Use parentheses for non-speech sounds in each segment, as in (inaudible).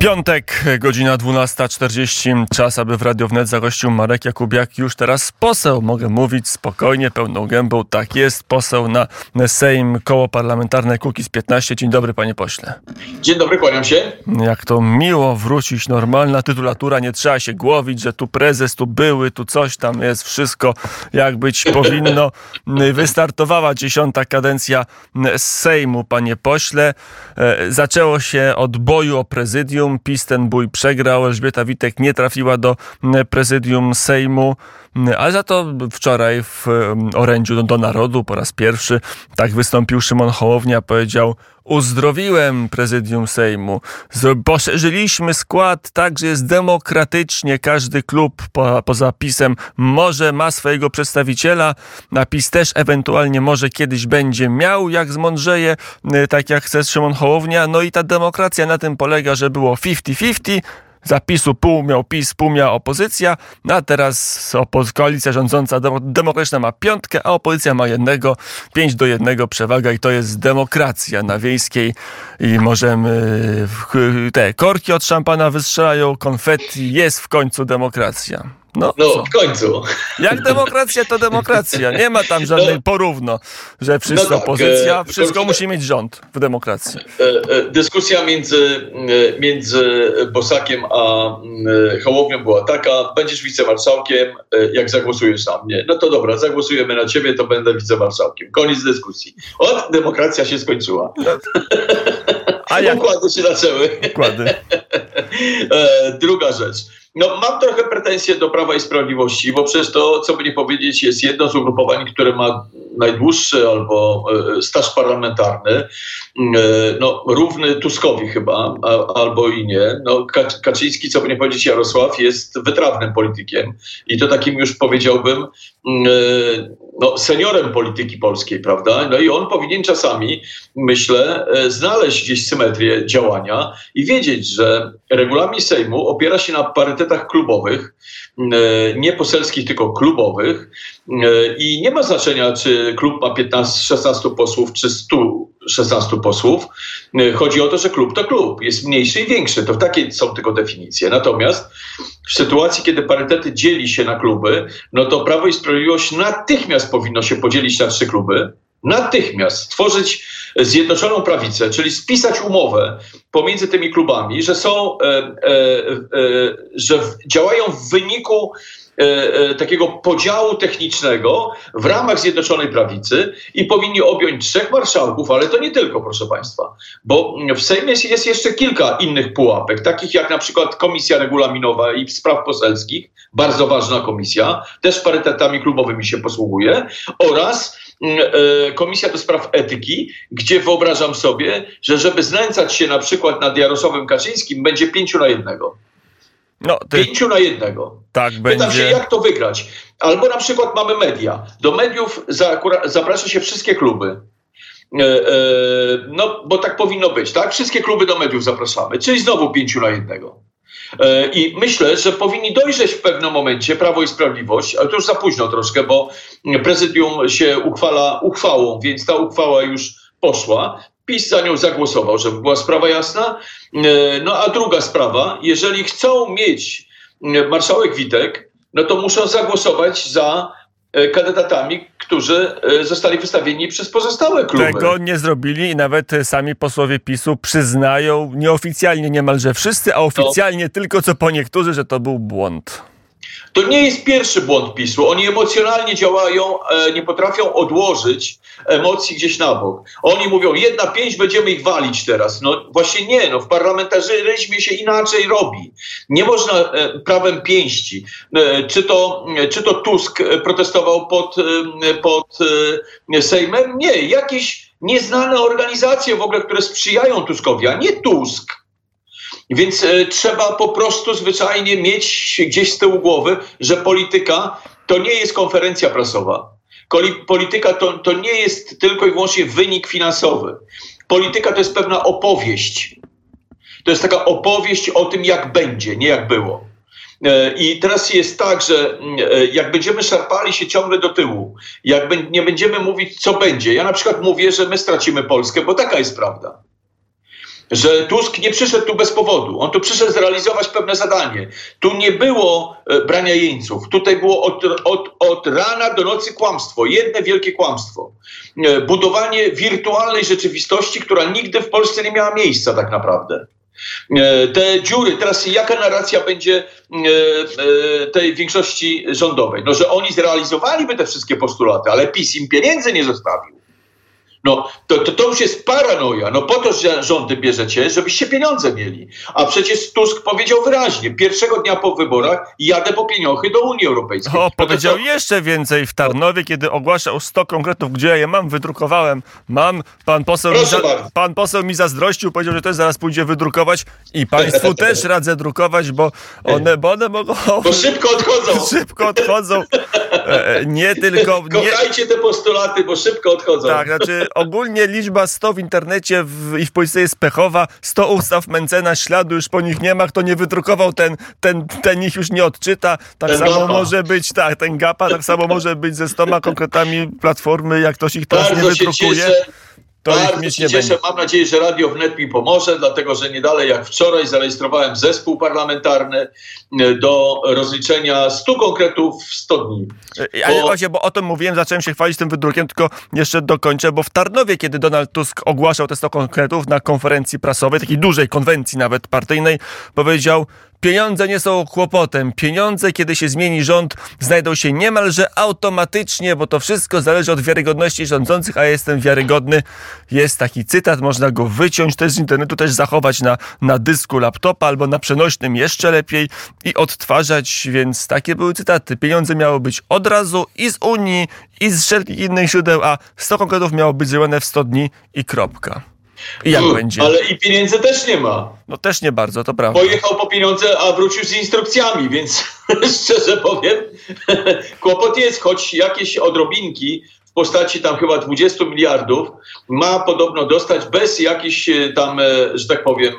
Piątek, godzina 12.40. Czas, aby w Radio Wnet zagościł Marek Jakubiak. Już teraz poseł. Mogę mówić spokojnie, pełną gębą. Tak jest, poseł na Sejm, koło parlamentarne Kukiz 15. Dzień dobry, panie pośle. Dzień dobry, kłaniam się. Jak to miło wrócić, normalna tytulatura. Nie trzeba się głowić, że tu prezes, tu były, tu coś tam jest. Wszystko jak być (laughs) powinno. Wystartowała dziesiąta kadencja Sejmu, panie pośle. E, zaczęło się od boju o prezydium prezydium. PiS ten bój przegrał. Elżbieta Witek nie trafiła do prezydium Sejmu. Ale za to wczoraj w orędziu do narodu po raz pierwszy tak wystąpił Szymon Hołownia, powiedział uzdrowiłem prezydium Sejmu. Poszerzyliśmy skład tak, że jest demokratycznie. Każdy klub po, poza PiSem może ma swojego przedstawiciela. Na PiS też ewentualnie może kiedyś będzie miał, jak zmądrzeje, y, tak jak chce Szymon Hołownia. No i ta demokracja na tym polega, że było 50-50 zapisu pół miał PiS, pół miała opozycja, no a teraz koalicja rządząca demokratyczna ma piątkę, a opozycja ma jednego, pięć do jednego przewaga i to jest demokracja na wiejskiej. I możemy te korki od szampana wystrzelają, konfetti, jest w końcu demokracja. No, no w końcu. Jak demokracja, to demokracja. Nie ma tam żadnej no, porówno, że wszyscy no tak, opozycja, e, wszystko musi mieć rząd w demokracji. E, e, dyskusja między, między Bosakiem a Hołownią była taka, będziesz wicemarszałkiem, jak zagłosujesz na mnie. No to dobra, zagłosujemy na ciebie, to będę wicemarszałkiem. Koniec dyskusji. Od demokracja się skończyła. No. A jak? Układy się zaczęły. Układy. Druga rzecz. No, mam trochę pretensje do Prawa i Sprawiedliwości, bo przecież to, co by nie powiedzieć, jest jedno z ugrupowań, które ma najdłuższy albo e, staż parlamentarny, e, no, równy Tuskowi chyba, albo i nie. No, Kaczyński, co by nie powiedzieć, Jarosław jest wytrawnym politykiem i to takim już powiedziałbym no, seniorem polityki polskiej, prawda? No i on powinien czasami, myślę, e, znaleźć gdzieś symetrię działania i wiedzieć, że regulamin Sejmu opiera się na parytetach klubowych, e, nie poselskich, tylko klubowych e, i nie ma znaczenia, czy klub ma 15-16 posłów, czy 116 posłów. Chodzi o to, że klub to klub, jest mniejszy i większy. To takie są tylko definicje. Natomiast w sytuacji, kiedy parytety dzieli się na kluby, no to Prawo i Sprawiedliwość natychmiast powinno się podzielić na trzy kluby. Natychmiast stworzyć zjednoczoną prawicę, czyli spisać umowę pomiędzy tymi klubami, że są, e, e, e, że działają w wyniku takiego podziału technicznego w ramach Zjednoczonej Prawicy i powinni objąć trzech marszałków, ale to nie tylko, proszę Państwa, bo w Sejmie jest jeszcze kilka innych pułapek, takich jak na przykład Komisja Regulaminowa i Spraw Poselskich, bardzo ważna komisja, też parytetami klubowymi się posługuje, oraz Komisja do Spraw Etyki, gdzie wyobrażam sobie, że żeby znęcać się na przykład nad Jarosławem Kaczyńskim, będzie pięciu na jednego. No, ty... Pięciu na jednego. Tak Pytam będzie. się, jak to wygrać. Albo na przykład mamy media. Do mediów zaprasza się wszystkie kluby. E, e, no, bo tak powinno być, tak? Wszystkie kluby do mediów zapraszamy, czyli znowu pięciu na jednego. E, I myślę, że powinni dojrzeć w pewnym momencie Prawo i Sprawiedliwość, ale to już za późno troszkę, bo prezydium się uchwala uchwałą, więc ta uchwała już poszła. PiS za nią zagłosował, żeby była sprawa jasna. E, no a druga sprawa, jeżeli chcą mieć marszałek Witek, no to muszą zagłosować za kandydatami, którzy zostali wystawieni przez pozostałe kluby. Tego nie zrobili i nawet sami posłowie PiSu przyznają nieoficjalnie niemalże wszyscy, a oficjalnie no. tylko co po niektórzy, że to był błąd. To nie jest pierwszy błąd PiSu. Oni emocjonalnie działają, e, nie potrafią odłożyć emocji gdzieś na bok. Oni mówią, jedna pięć, będziemy ich walić teraz. No właśnie nie, no w parlamentaryzmie się inaczej robi. Nie można e, prawem pięści. E, czy to, czy to Tusk protestował pod, pod Sejmem? Nie, jakieś nieznane organizacje w ogóle, które sprzyjają Tuskowi, a nie Tusk. Więc e, trzeba po prostu zwyczajnie mieć gdzieś z tyłu głowy, że polityka to nie jest konferencja prasowa. Polityka to, to nie jest tylko i wyłącznie wynik finansowy. Polityka to jest pewna opowieść. To jest taka opowieść o tym, jak będzie, nie jak było. E, I teraz jest tak, że e, jak będziemy szarpali się ciągle do tyłu, jak nie będziemy mówić, co będzie. Ja na przykład mówię, że my stracimy Polskę, bo taka jest prawda. Że Tusk nie przyszedł tu bez powodu. On tu przyszedł zrealizować pewne zadanie. Tu nie było e, brania jeńców. Tutaj było od, od, od rana do nocy kłamstwo. Jedne wielkie kłamstwo. E, budowanie wirtualnej rzeczywistości, która nigdy w Polsce nie miała miejsca tak naprawdę. E, te dziury, teraz jaka narracja będzie tej większości rządowej? No, że oni zrealizowaliby te wszystkie postulaty, ale PiS im pieniędzy nie zostawił. No to, to, to, już jest paranoja. No po to, że rządy bierzecie, żebyście pieniądze mieli. A przecież Tusk powiedział wyraźnie, pierwszego dnia po wyborach jadę po pieniądze do Unii Europejskiej. O, no powiedział jeszcze więcej w Tarnowie, kiedy ogłaszał 100 konkretów, gdzie ja je mam, wydrukowałem. Mam, pan poseł, mi, za, pan poseł mi zazdrościł, powiedział, że też zaraz pójdzie wydrukować i państwu (laughs) też radzę drukować, bo one, bo one mogą... Bo szybko odchodzą. (laughs) Szybko odchodzą. E, e, nie tylko... (laughs) Nie... Kochajcie te postulaty, bo szybko odchodzą. Tak, znaczy ogólnie liczba 100 w internecie w, i w Polsce jest pechowa. 100 ustaw Mencena, śladu już po nich nie ma. Kto nie wydrukował, ten, ten, ten ich już nie odczyta. Tak ten samo gapa. może być, tak, ten gapa, tak samo może być ze 100 konkretami Platformy, jak ktoś ich teraz Bardzo nie wydrukuje. To Bardzo się cieszę. Będzie. Mam nadzieję, że Radio Wnet mi pomoże, dlatego że nie dalej jak wczoraj zarejestrowałem zespół parlamentarny e, do rozliczenia 100 konkretów w 100 dni. E, ale bo... właśnie, bo o tym mówiłem, zacząłem się chwalić tym wydrukiem, tylko jeszcze dokończę, bo w Tarnowie, kiedy Donald Tusk ogłaszał te 100 konkretów na konferencji prasowej, takiej dużej konwencji nawet partyjnej, powiedział, Pieniądze nie są kłopotem. Pieniądze, kiedy się zmieni rząd, znajdą się niemalże automatycznie, bo to wszystko zależy od wiarygodności rządzących, a jestem wiarygodny. Jest taki cytat, można go wyciąć też z internetu, też zachować na, na dysku laptopa albo na przenośnym jeszcze lepiej i odtwarzać, więc takie były cytaty. Pieniądze miały być od razu i z Unii, i z wszelkich innych źródeł, a 100 konkretów miało być zrobione w 100 dni i kropka. I jak będzie? Ale i pieniędzy też nie ma. No też nie bardzo, to prawda. Pojechał po pieniądze, a wrócił z instrukcjami, więc (laughs) szczerze powiem, (laughs) kłopot jest, choć jakieś odrobinki w postaci tam chyba 20 miliardów ma podobno dostać bez jakichś e, tam, e, że tak powiem,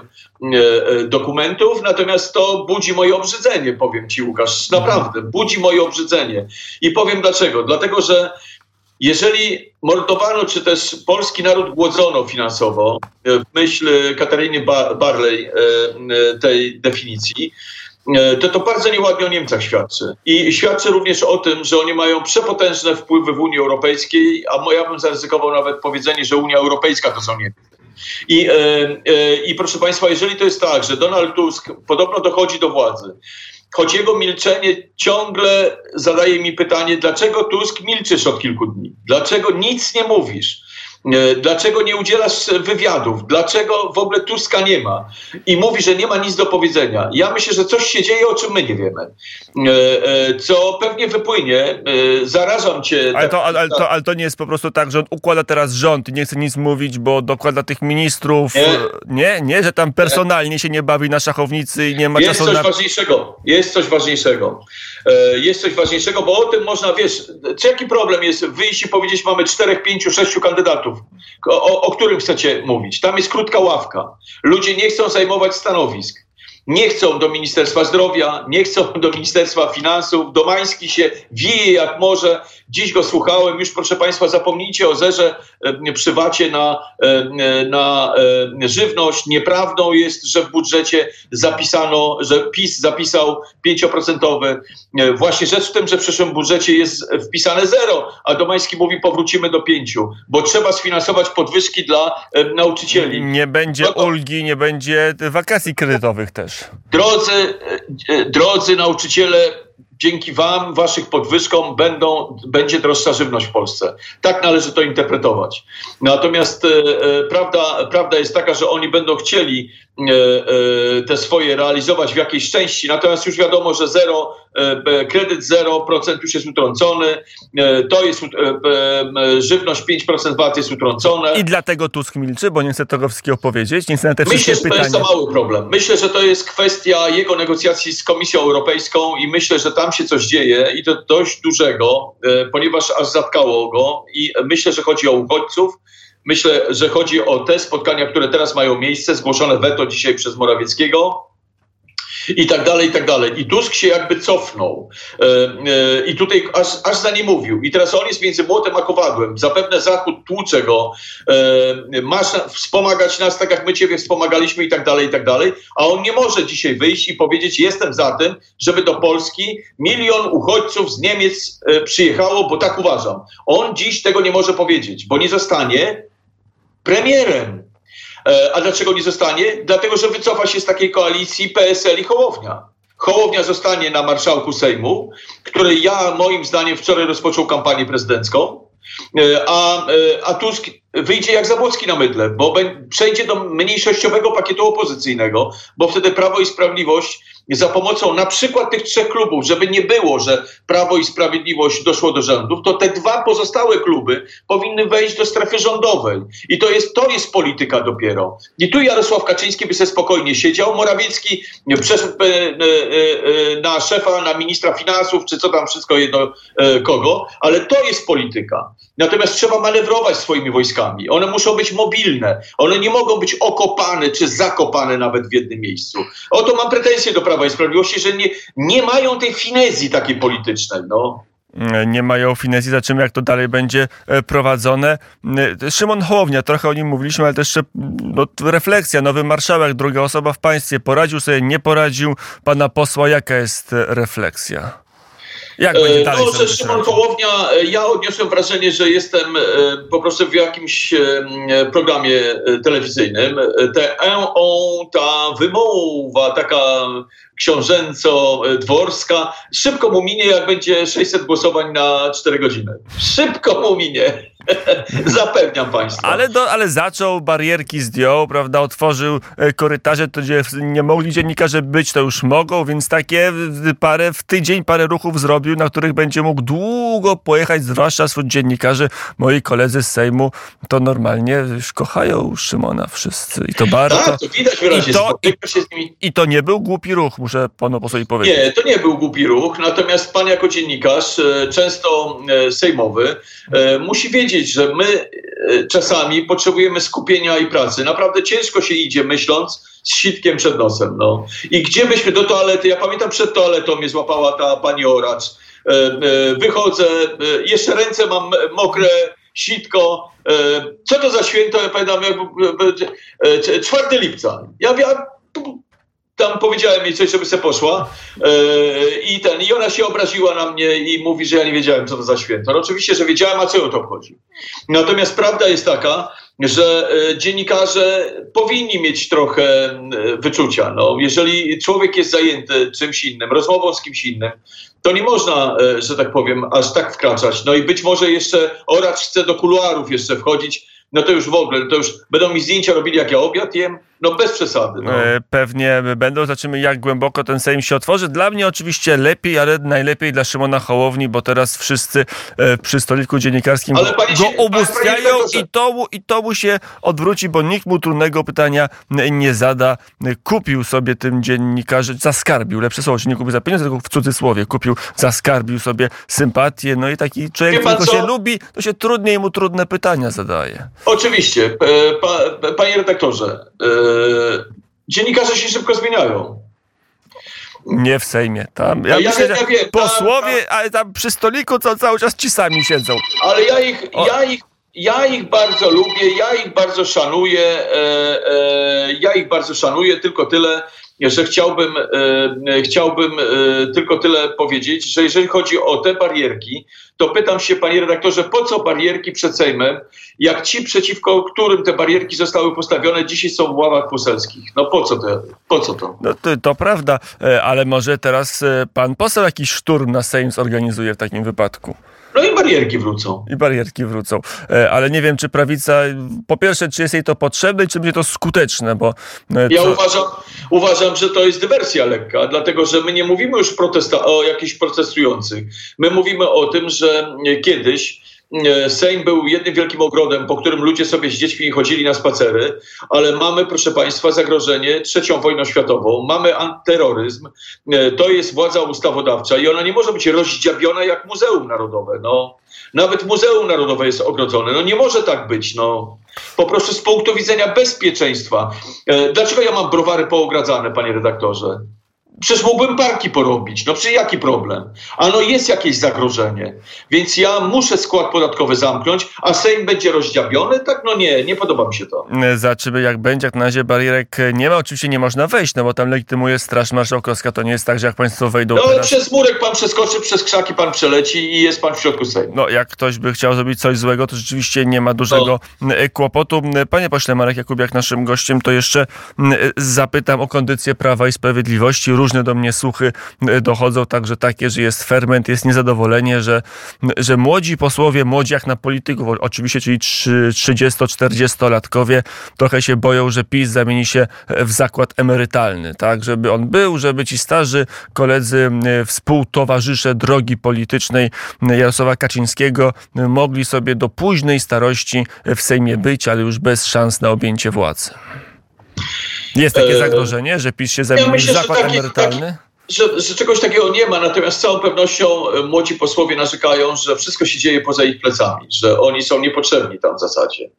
e, dokumentów, natomiast to budzi moje obrzydzenie, powiem ci Łukasz, naprawdę, budzi moje obrzydzenie. I powiem dlaczego. Dlatego, że jeżeli mordowano, czy też polski naród głodzono finansowo, e, w myśl Katarzyny Barley e, e, tej definicji, to to bardzo nieładnie o Niemcach świadczy. I świadczy również o tym, że oni mają przepotężne wpływy w Unii Europejskiej, a ja bym zaryzykował nawet powiedzenie, że Unia Europejska to są Niemcy. I, I proszę Państwa, jeżeli to jest tak, że Donald Tusk podobno dochodzi do władzy, choć jego milczenie ciągle zadaje mi pytanie, dlaczego Tusk milczysz od kilku dni? Dlaczego nic nie mówisz? E, dlaczego nie udzielasz wywiadów? Dlaczego w ogóle Tuska nie ma? I mówi, że nie ma nic do powiedzenia. Ja myślę, że coś się dzieje, o czym my nie wiemy. E, e, co pewnie wypłynie. Zarażam cię. Ale to, ale, to, ale to nie jest po prostu tak, że on układa teraz rząd i nie chce nic mówić, bo dokłada tych ministrów. Nie, nie, nie że tam personalnie się nie bawi na szachownicy i nie ma jest czasu coś na... ważniejszego. Jest coś ważniejszego. Jest coś ważniejszego, bo o tym można, wiesz, czy jaki problem jest wyjść i powiedzieć, mamy czterech, pięciu, sześciu kandydatów o, o którym chcecie mówić. Tam jest krótka ławka. Ludzie nie chcą zajmować stanowisk. Nie chcą do Ministerstwa Zdrowia, nie chcą do Ministerstwa Finansów. Domański się wieje jak może. Dziś go słuchałem. Już proszę Państwa, zapomnijcie o zerze e, przywacie na, e, na e, żywność. Nieprawdą jest, że w budżecie zapisano, że PiS zapisał 5%. Właśnie rzecz w tym, że w przyszłym budżecie jest wpisane zero, a Domański mówi powrócimy do 5, bo trzeba sfinansować podwyżki dla nauczycieli. Nie będzie no to... ulgi, nie będzie wakacji kredytowych też. Drodzy, drodzy nauczyciele, dzięki Wam, Waszych podwyżkom będą, będzie droższa żywność w Polsce. Tak należy to interpretować. Natomiast e, e, prawda, prawda jest taka, że oni będą chcieli e, e, te swoje realizować w jakiejś części, natomiast już wiadomo, że zero, e, kredyt 0% już jest utrącony, e, to jest żywność 5% VAT jest utrącone. I dlatego Tusk milczy, bo nie chce tego wszystkiego powiedzieć, nie chce na te myślę, że to jest to mały problem. Myślę, że to jest kwestia jego negocjacji z Komisją Europejską i myślę, że tam się coś dzieje i to dość dużego, e, ponieważ aż zatkało go i myślę, że chodzi o uchodźców, myślę, że chodzi o te spotkania, które teraz mają miejsce, zgłoszone weto dzisiaj przez Morawieckiego i tak dalej, i tak dalej. I Tusk się jakby cofnął i tutaj aż, aż za nie mówił. I teraz on jest między młotem a kowadłem. Zapewne Zachód tłucze go, masz wspomagać nas tak, jak my ciebie wspomagaliśmy i tak dalej, i tak dalej, a on nie może dzisiaj wyjść i powiedzieć, jestem za tym, żeby do Polski milion uchodźców z Niemiec przyjechało, bo tak uważam. On dziś tego nie może powiedzieć, bo nie zostanie premierem. E, a dlaczego nie zostanie? Dlatego, że wycofa się z takiej koalicji PSL i Hołownia. Hołownia zostanie na marszałku Sejmu, który ja moim zdaniem wczoraj rozpoczął kampanię prezydencką, e, a, e, a Tusk wyjdzie jak Zabłocki na mydle, bo przejdzie do mniejszościowego pakietu opozycyjnego, bo wtedy Prawo i Sprawiedliwość za pomocą na przykład tych trzech klubów, żeby nie było, że Prawo i Sprawiedliwość doszło do rządów, to te dwa pozostałe kluby powinny wejść do strefy rządowej. I to jest, to jest polityka dopiero. I tu Jarosław Kaczyński by sobie spokojnie siedział, Morawiecki przeszedł e, e, e, na szefa, na ministra finansów, czy co tam wszystko jedno kogo, ale to jest polityka. Natomiast trzeba manewrować swoimi wojskami. One muszą być mobilne. One nie mogą być okopane czy zakopane nawet w jednym miejscu. Oto mam pretensje do Prawa i Sprawiedliwości, że nie, nie mają tej finezji takiej politycznej. No nie mają finezji. Zobaczymy, jak to dalej będzie e, prowadzone. E, Szymon Hołownia, trochę o nim mówiliśmy, ale też no, refleksja. Nowy marszałek, druga osoba w państwie. Poradził sobie, nie poradził pana posła. Jaka jest e, refleksja? Jak będzie dalej? No, że Szymon Hołownia, ja odniosłem wrażenie, że jestem po prostu w jakimś programie telewizyjnym. Te on, ta wymowa taka książęco-dworska. Szybko mu minie, jak będzie 600 głosowań na 4 godziny. Szybko mu minie. (laughs) Zapewniam Państwa. Ale, do, ale zaczął, barierki zdjął, prawda, otworzył e, korytarze, to gdzie nie mogli dziennikarze być, to już mogą, więc takie parę, w tydzień parę ruchów zrobił, na których będzie mógł długo pojechać, zwłaszcza wśród dziennikarzy. Moi koledzy z Sejmu to normalnie już kochają Szymona wszyscy. I to bardzo. Tak, to widać wyraźnie. I to, i, I to nie był głupi ruch, muszę panu posłowi powiedzieć. Nie, to nie był głupi ruch, natomiast pan jako dziennikarz, e, często e, sejmowy, musi wiedzieć, że my e, czasami potrzebujemy skupienia i pracy. Naprawdę ciężko się idzie myśląc z sitkiem przed nosem. No. I gdzie byśmy do toalety, ja pamiętam przed toaletą mnie złapała ta pani oracz. E, e, wychodzę, jeszcze ręce mam mokre, sitko. Co to za święto? Ja pamiętam, jak 4 lipca. Ja wiem, tam powiedziałem jej coś, żeby se poszła yy, i ten, i ona się obraziła na mnie i mówi, że ja nie wiedziałem, co to za święto. No oczywiście, że wiedziałem, a co ją to obchodzi. Natomiast prawda jest taka, że yy, dziennikarze powinni mieć trochę yy, wyczucia. No, jeżeli człowiek jest zajęty czymś innym, rozmową z kimś innym, to nie można, że tak powiem, aż tak wkraczać. No i być może jeszcze oracz chce do kuluarów jeszcze wchodzić, no to już w ogóle, to już będą mi zdjęcia robili, jak ja obiad jem, no bez przesady. No. E, pewnie będą, zobaczymy jak głęboko ten Sejm się otworzy. Dla mnie oczywiście lepiej, ale najlepiej dla Szymona Hołowni, bo teraz wszyscy e, przy stoliku dziennikarskim ale go, go ubóstwiają i to, mu, i to mu się odwróci, bo nikt mu trudnego pytania nie zada. Kupił sobie tym dziennikarzy, zaskarbił, lepsze słowo, nie kupił za pieniądze, tylko w cudzysłowie kupił, zaskarbił sobie sympatię, no i taki człowiek, który się lubi, to się trudniej mu trudne pytania zadaje. Oczywiście. E, pa, panie redaktorze, dziennikarze się szybko zmieniają. Nie w Sejmie. Tam, ja, ja myślę, ja, wiem, posłowie, tam, tam, ale tam przy stoliku co cały czas ci sami siedzą. Ale ja ich, ja ich, ja ich bardzo lubię, ja ich bardzo szanuję, e, e, ja ich bardzo szanuję, tylko tyle, że chciałbym, e, chciałbym e, tylko tyle powiedzieć, że jeżeli chodzi o te barierki, to pytam się, panie redaktorze, po co barierki przed Sejmem, jak ci, przeciwko którym te barierki zostały postawione, dzisiaj są w ławach poselskich? No po co to? Po co to? No to, to prawda, e, ale może teraz pan poseł jakiś szturm na Sejm zorganizuje w takim wypadku? No i barierki wrócą. I barierki wrócą. E, ale nie wiem, czy prawica, po pierwsze, czy jest jej to potrzebne i czy będzie to skuteczne, bo... E, ja uważam, uważam, że to jest dywersja lekka, dlatego że my nie mówimy już protesta o jakichś protestujących. My mówimy o tym, że kiedyś Sejm był jednym wielkim ogrodem, po którym ludzie sobie z dziećmi chodzili na spacery, ale mamy, proszę Państwa, zagrożenie trzecią wojną światową, mamy antyterroryzm, e, to jest władza ustawodawcza i ona nie może być rozdziabiona jak Muzeum Narodowe. No. Nawet Muzeum Narodowe jest ogrodzone. No nie może tak być. No. Po prostu z punktu widzenia bezpieczeństwa. E, dlaczego ja mam browary poogradzane, panie redaktorze? Przecież mógłbym parki porobić. No przecież jaki problem? A no jest jakieś zagrożenie. Więc ja muszę skład podatkowy zamknąć, a Sejm będzie rozdziabiony? Tak, no nie, nie podoba mi się to. Zaczymy jak będzie, jak na razie barierek nie ma. Oczywiście nie można wejść, no bo tam legitymuje Straż Marszałkowska. To nie jest tak, że jak państwo wejdą No teraz... przez murek pan przeskoczy, przez krzaki pan przeleci i jest pan w środku Sejmu. No, jak ktoś by chciał zrobić coś złego, to rzeczywiście nie ma dużego no. kłopotu. Panie pośle Marek Jakubiak, naszym gościem, to jeszcze zapytam o kondycję Prawa i Sprawiedliwości. Różne do mnie słuchy dochodzą, także takie, że jest ferment, jest niezadowolenie, że, że młodzi posłowie, młodzi jak na polityków, oczywiście, czyli 30-40-latkowie, trochę się boją, że PiS zamieni się w zakład emerytalny, tak, żeby on był, żeby ci starzy koledzy, współtowarzysze drogi politycznej Jarosława Kaczyńskiego mogli sobie do późnej starości w Sejmie być, ale już bez szans na objęcie władzy. Jest takie zagrożenie, że PiS się zamieni ja myślę, zakład taki, emerytalny? Taki że, że, czegoś takiego nie ma, natomiast z całą pewnością e, młodzi posłowie narzekają, że wszystko się dzieje poza ich plecami, że oni są niepotrzebni tam w zasadzie,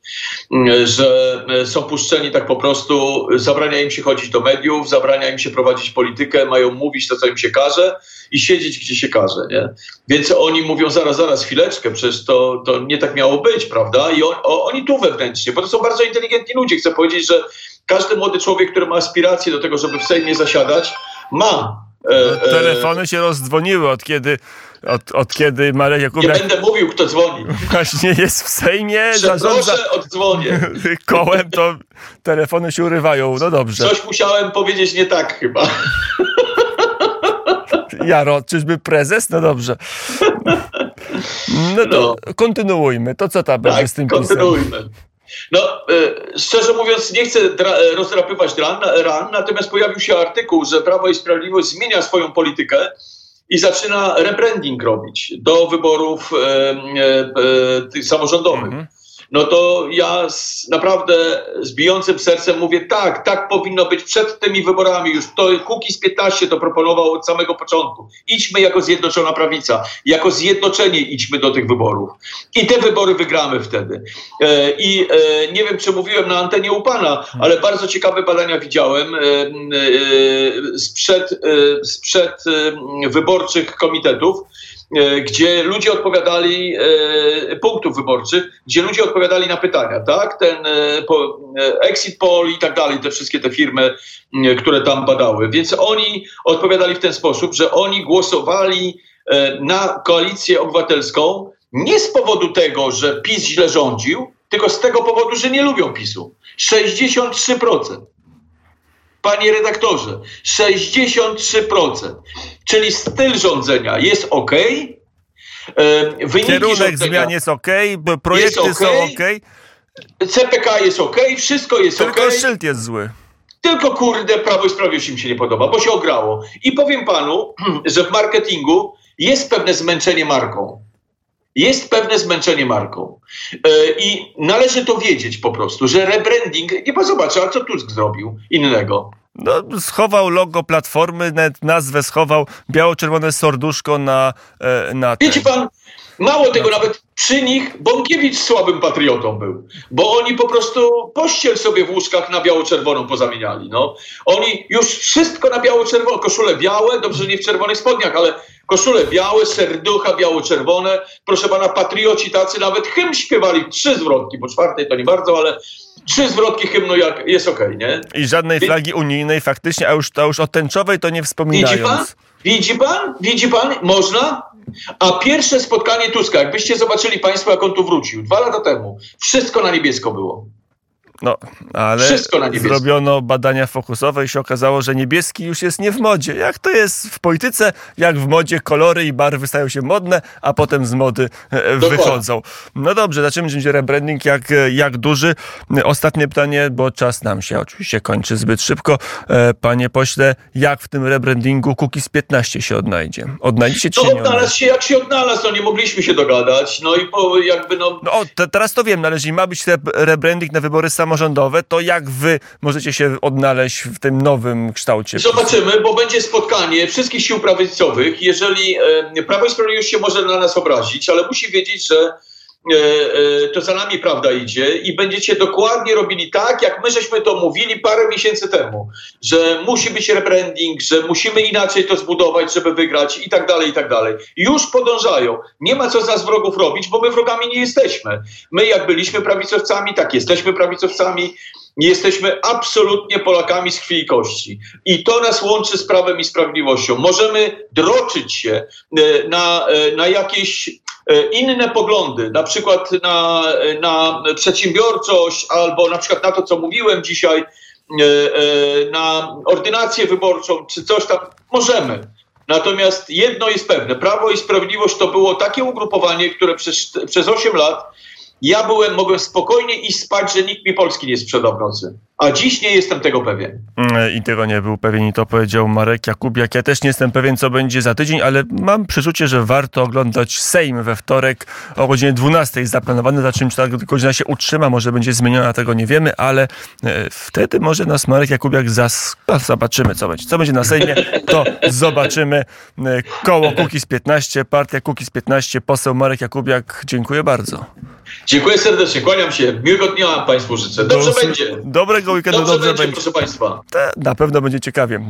mm, że e, są puszczeni tak po prostu, zabrania im się chodzić do mediów, zabrania im się prowadzić politykę, mają mówić to, co im się każe i siedzieć, gdzie się każe, nie? Więc oni mówią zaraz, zaraz, chwileczkę, przecież to, to nie tak miało być, prawda? I on, o, oni tu wewnętrznie, bo to są bardzo inteligentni ludzie, chcę powiedzieć, że każdy młody człowiek, który ma aspiracje do tego, żeby w Sejmie zasiadać, ma E, no, telefony się rozdzwoniły od kiedy, od, od kiedy Marek Jakubiak... Nie będę mówił, kto dzwoni. Właśnie jest w Sejmie. Zarządza oddzwonię. (laughs) Kołem to telefony się urywają. No dobrze. Coś musiałem powiedzieć nie tak chyba. (laughs) Jaro, czyżby prezes? No dobrze. (laughs) No to no. kontynuujmy. To co tam tak, będzie z tym kontynuujmy. Pisem? No, e, szczerze mówiąc, nie chcę e, rozdrapywać ran, ran, natomiast pojawił się artykuł, że Prawo i Sprawiedliwość zmienia swoją politykę i zaczyna rebranding robić do wyborów e, e, samorządowych. Mm -hmm no to ja z, naprawdę z bijącym sercem mówię tak, tak powinno być przed tymi wyborami już. To Kukiz 15 to proponował od samego początku. Idźmy jako Zjednoczona Prawica, jako zjednoczenie idźmy do tych wyborów. I te wybory wygramy wtedy. E, I e, nie wiem, czy mówiłem na antenie u pana, ale bardzo ciekawe badania widziałem e, e sprzed, e, sprzed e, wyborczych komitetów gdzie ludzie odpowiadali, e, punktów wyborczych, gdzie ludzie odpowiadali na pytania, tak? Ten e, exit poll i tak dalej, te wszystkie te firmy, które tam badały. Więc oni odpowiadali w ten sposób, że oni głosowali na koalicję obywatelską nie z powodu tego, że PiS źle rządził, tylko z tego powodu, że nie lubią PiSu. 63%. Panie redaktorze, 63%. Czyli styl rządzenia jest ok. E, wyniki Kierunek zmian jest ok, projekty jest okay, są ok. CPK jest ok, wszystko jest ok. Tylko szyld jest zły. Tylko kurde, Prawo i Sprawiedliwość im się nie podoba, bo się ograło. I powiem panu, (clears throat) że w marketingu jest pewne zmęczenie marką. Jest pewne zmęczenie marką. E, I należy to wiedzieć po prostu, że rebranding, nie bo zobacz, a co Tusk zrobił innego? No, schował logo Platformy, nawet nazwę schował, biało-czerwone sorduszko na... E, na Wiecie pan, mało tego, nawet przy nich Bąkiewicz słabym patriotą był, bo oni po prostu pościel sobie w łóżkach na biało-czerwoną pozamieniali. No. Oni już wszystko na biało-czerwono, koszule białe, dobrze nie w czerwonych spodniach, ale koszule białe, serducha biało-czerwone. Proszę pana, patrioci tacy nawet hymn śpiewali, trzy zwrotki, po czwartej to nie bardzo, ale trzy zwrotki hymnu jak, jest okej, okay, nie? I żadnej flagi unijnej faktycznie, a już, a już o tęczowej to nie wspominając. Widzi pan? Widzi pan? Widzi pan? Można? A pierwsze spotkanie Tuska, jakbyście zobaczyli państwo, jak on tu wrócił, dwa lata temu, wszystko na niebiesko było. No, ale zrobiono badania fokusowe i się okazało, że niebieski już jest nie w modzie. Jak to jest w polityce, jak w modzie kolory i barwy stają się modne, a potem z mody e, Dokładnie. wychodzą. No dobrze, zaczynamy będzie rebranding jak, jak duży. Ostatnie pytanie, bo czas nam się oczywiście kończy zbyt szybko. E, panie pośle, jak w tym rebrandingu Kukiz 15 się odnajdzie? Odnajdzie się czy no, nie odnalazł się jak się odnalazł, no nie mogliśmy się dogadać. No i po, jakby no... no o, te, teraz to wiem, należy ma być rebranding na wybory samorządowe samorządowe, to jak wy możecie się odnaleźć w tym nowym kształcie? Zobaczymy, bo będzie spotkanie wszystkich sił prawicowych. Jeżeli e, Prawo i Sprawiedliwość się może na nas obrazić, ale musi wiedzieć, że to za nami prawda idzie i będziecie dokładnie robili tak, jak my żeśmy to mówili parę miesięcy temu, że musi być rebranding, że musimy inaczej to zbudować, żeby wygrać i tak dalej, i tak dalej. Już podążają. Nie ma co z wrogów robić, bo my wrogami nie jesteśmy. My jak byliśmy prawicowcami, tak jesteśmy prawicowcami, Jesteśmy absolutnie Polakami z krwi i kości. I to nas łączy z prawem i sprawiedliwością. Możemy droczyć się e, na, e, na jakieś e, inne poglądy, na przykład na, na przedsiębiorczość albo na przykład na to, co mówiłem dzisiaj, na ordynację wyborczą czy coś tam. Możemy. Natomiast jedno jest pewne: Prawo i Sprawiedliwość to było takie ugrupowanie, które przez, przez 8 lat ja byłem, mogłem spokojnie iść spać, że nikt mi Polski nie sprzedał w nocy. A dziś nie jestem tego pewien. Mm, I tego nie był pewien i to powiedział Marek Jakubiak. Ja też nie jestem pewien, co będzie za tydzień, ale mam przeczucie, że warto oglądać Sejm we wtorek o godzinie 12 jest zaplanowany. Za czym czy ta godzina się utrzyma, może będzie zmieniona, tego nie wiemy, ale e, wtedy może nas Marek Jakubiak zas... No, zobaczymy, co będzie. Co będzie na Sejmie, to zobaczymy. E, koło Kukiz 15, partia Kukiz 15, poseł Marek Jakubiak. Dziękuję bardzo. Dziękuję serdecznie, kłaniam się. Miłego dnia Państwu życzę. Dobrze Do, będzie. Dobrego weekendu, dobrze, dobrze będzie, będzie, proszę Państwa. na pewno będzie ciekawie.